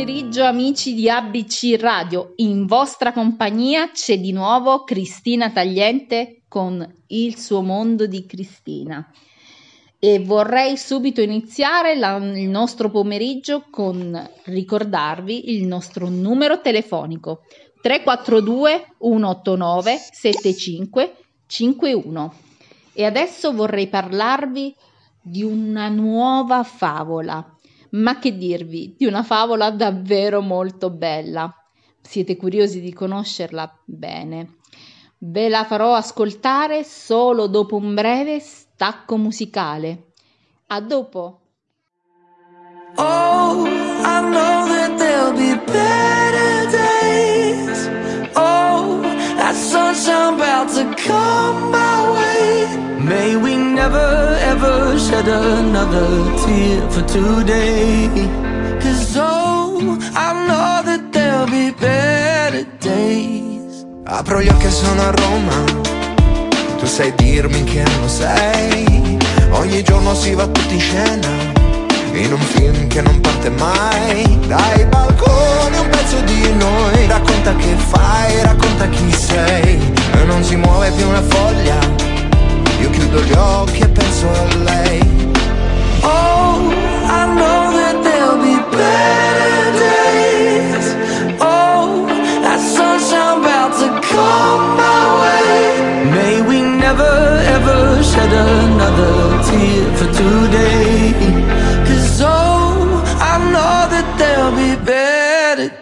amici di ABC Radio, in vostra compagnia c'è di nuovo Cristina Tagliente con Il suo mondo di Cristina. E vorrei subito iniziare la, il nostro pomeriggio con ricordarvi il nostro numero telefonico 342 189 7551. E adesso vorrei parlarvi di una nuova favola ma che dirvi di una favola davvero molto bella. Siete curiosi di conoscerla? Bene. Ve la farò ascoltare solo dopo un breve stacco musicale. A dopo. Oh, I know that there'll be better days. Shed another tear for today. Cause oh, I know that there'll be better days. Apro gli occhi e sono a Roma. Tu sai dirmi che anno sei. Ogni giorno si va tutti in scena in un film che non parte mai Dai balconi un pezzo di noi Racconta che fai, racconta chi sei non si muove più una foglia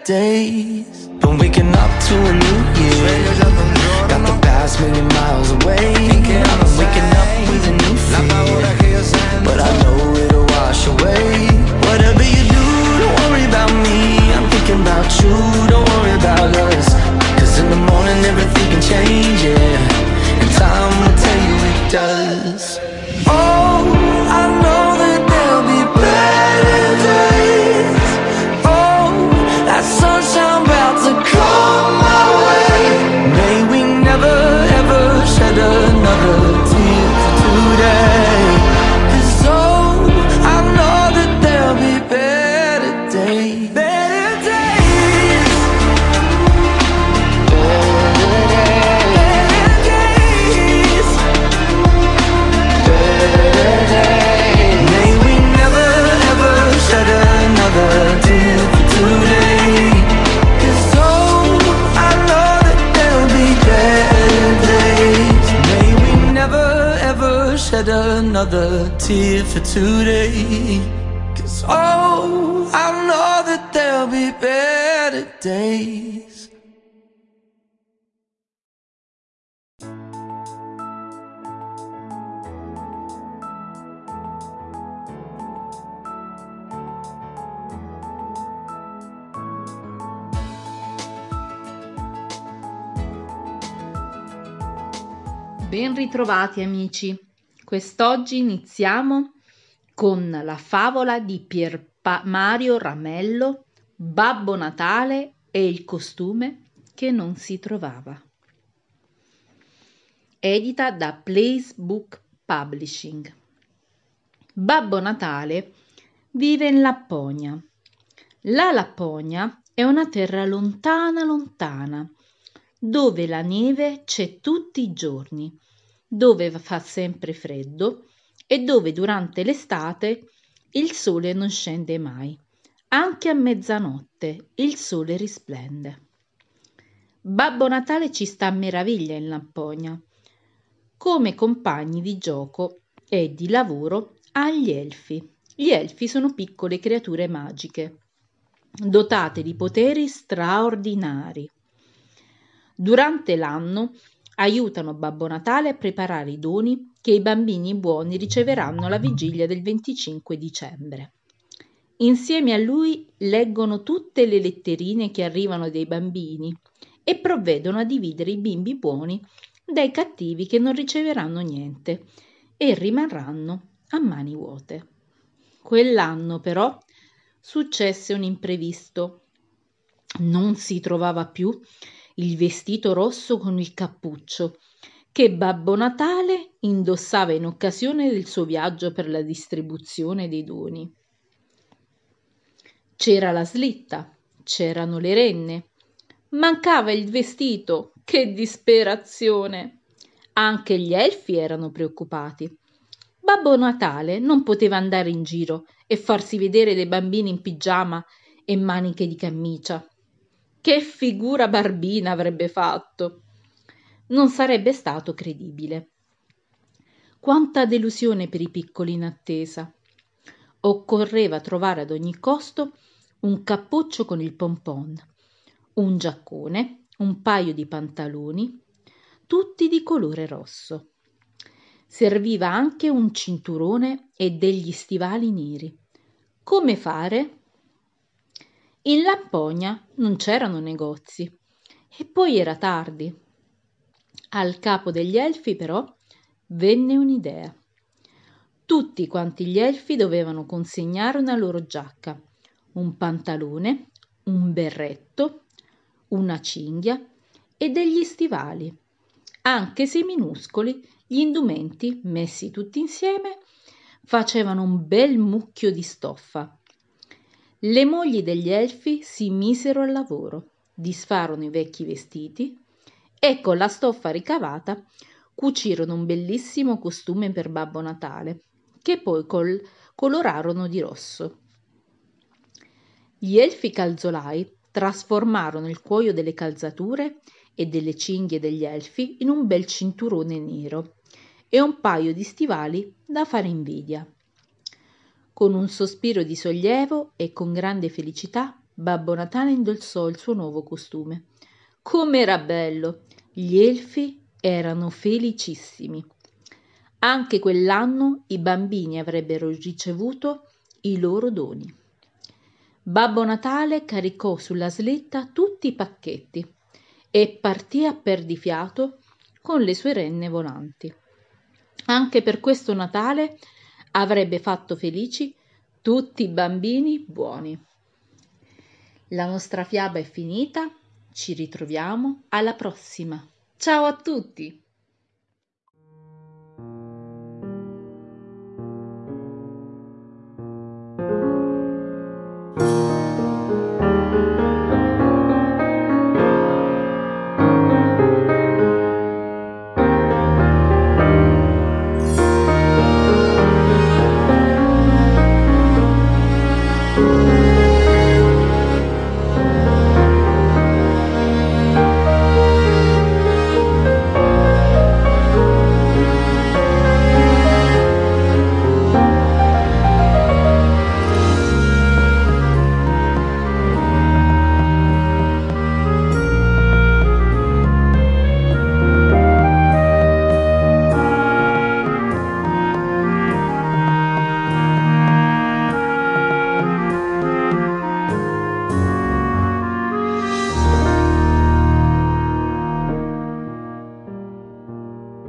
days. Been waking up to a new year. Got the past million miles away shed another tear for today Cause oh, I know that there'll be better days Ben ritrovati amici. Quest'oggi iniziamo con la favola di Pier Mario Ramello, Babbo Natale e il costume che non si trovava. Edita da Place Book Publishing. Babbo Natale vive in Lapponia. La Lapponia è una terra lontana lontana dove la neve c'è tutti i giorni, dove fa sempre freddo e dove durante l'estate il sole non scende mai. Anche a mezzanotte il sole risplende. Babbo Natale ci sta a meraviglia in Lapponia. Come compagni di gioco e di lavoro ha gli elfi. Gli elfi sono piccole creature magiche, dotate di poteri straordinari. Durante l'anno aiutano Babbo Natale a preparare i doni che i bambini buoni riceveranno alla vigilia del 25 dicembre. Insieme a lui leggono tutte le letterine che arrivano dai bambini e provvedono a dividere i bimbi buoni dai cattivi che non riceveranno niente e rimarranno a mani vuote. Quell'anno però successe un imprevisto. Non si trovava più il vestito rosso con il cappuccio che Babbo Natale indossava in occasione del suo viaggio per la distribuzione dei doni. C'era la slitta, c'erano le renne. Mancava il vestito. Che disperazione! Anche gli elfi erano preoccupati. Babbo Natale non poteva andare in giro e farsi vedere dei bambini in pigiama e maniche di camicia. Che figura barbina avrebbe fatto! Non sarebbe stato credibile. Quanta delusione per i piccoli in attesa. Occorreva trovare ad ogni costo un cappuccio con il pompon, un giaccone, un paio di pantaloni, tutti di colore rosso. Serviva anche un cinturone e degli stivali neri. Come fare? In Lampogna non c'erano negozi e poi era tardi. Al capo degli elfi però venne un'idea. Tutti quanti gli elfi dovevano consegnare una loro giacca, un pantalone, un berretto, una cinghia e degli stivali, anche se minuscoli gli indumenti, messi tutti insieme, facevano un bel mucchio di stoffa. Le mogli degli elfi si misero al lavoro, disfarono i vecchi vestiti e con la stoffa ricavata cucirono un bellissimo costume per Babbo Natale, che poi col- colorarono di rosso. Gli elfi calzolai trasformarono il cuoio delle calzature e delle cinghie degli elfi in un bel cinturone nero e un paio di stivali da fare invidia. Con un sospiro di sollievo e con grande felicità, Babbo Natale indossò il suo nuovo costume. Com'era bello! Gli elfi erano felicissimi. Anche quell'anno i bambini avrebbero ricevuto i loro doni. Babbo Natale caricò sulla slitta tutti i pacchetti e partì a perdifiato con le sue renne volanti. Anche per questo Natale avrebbe fatto felici tutti i bambini buoni. La nostra fiaba è finita, ci ritroviamo alla prossima. Ciao a tutti!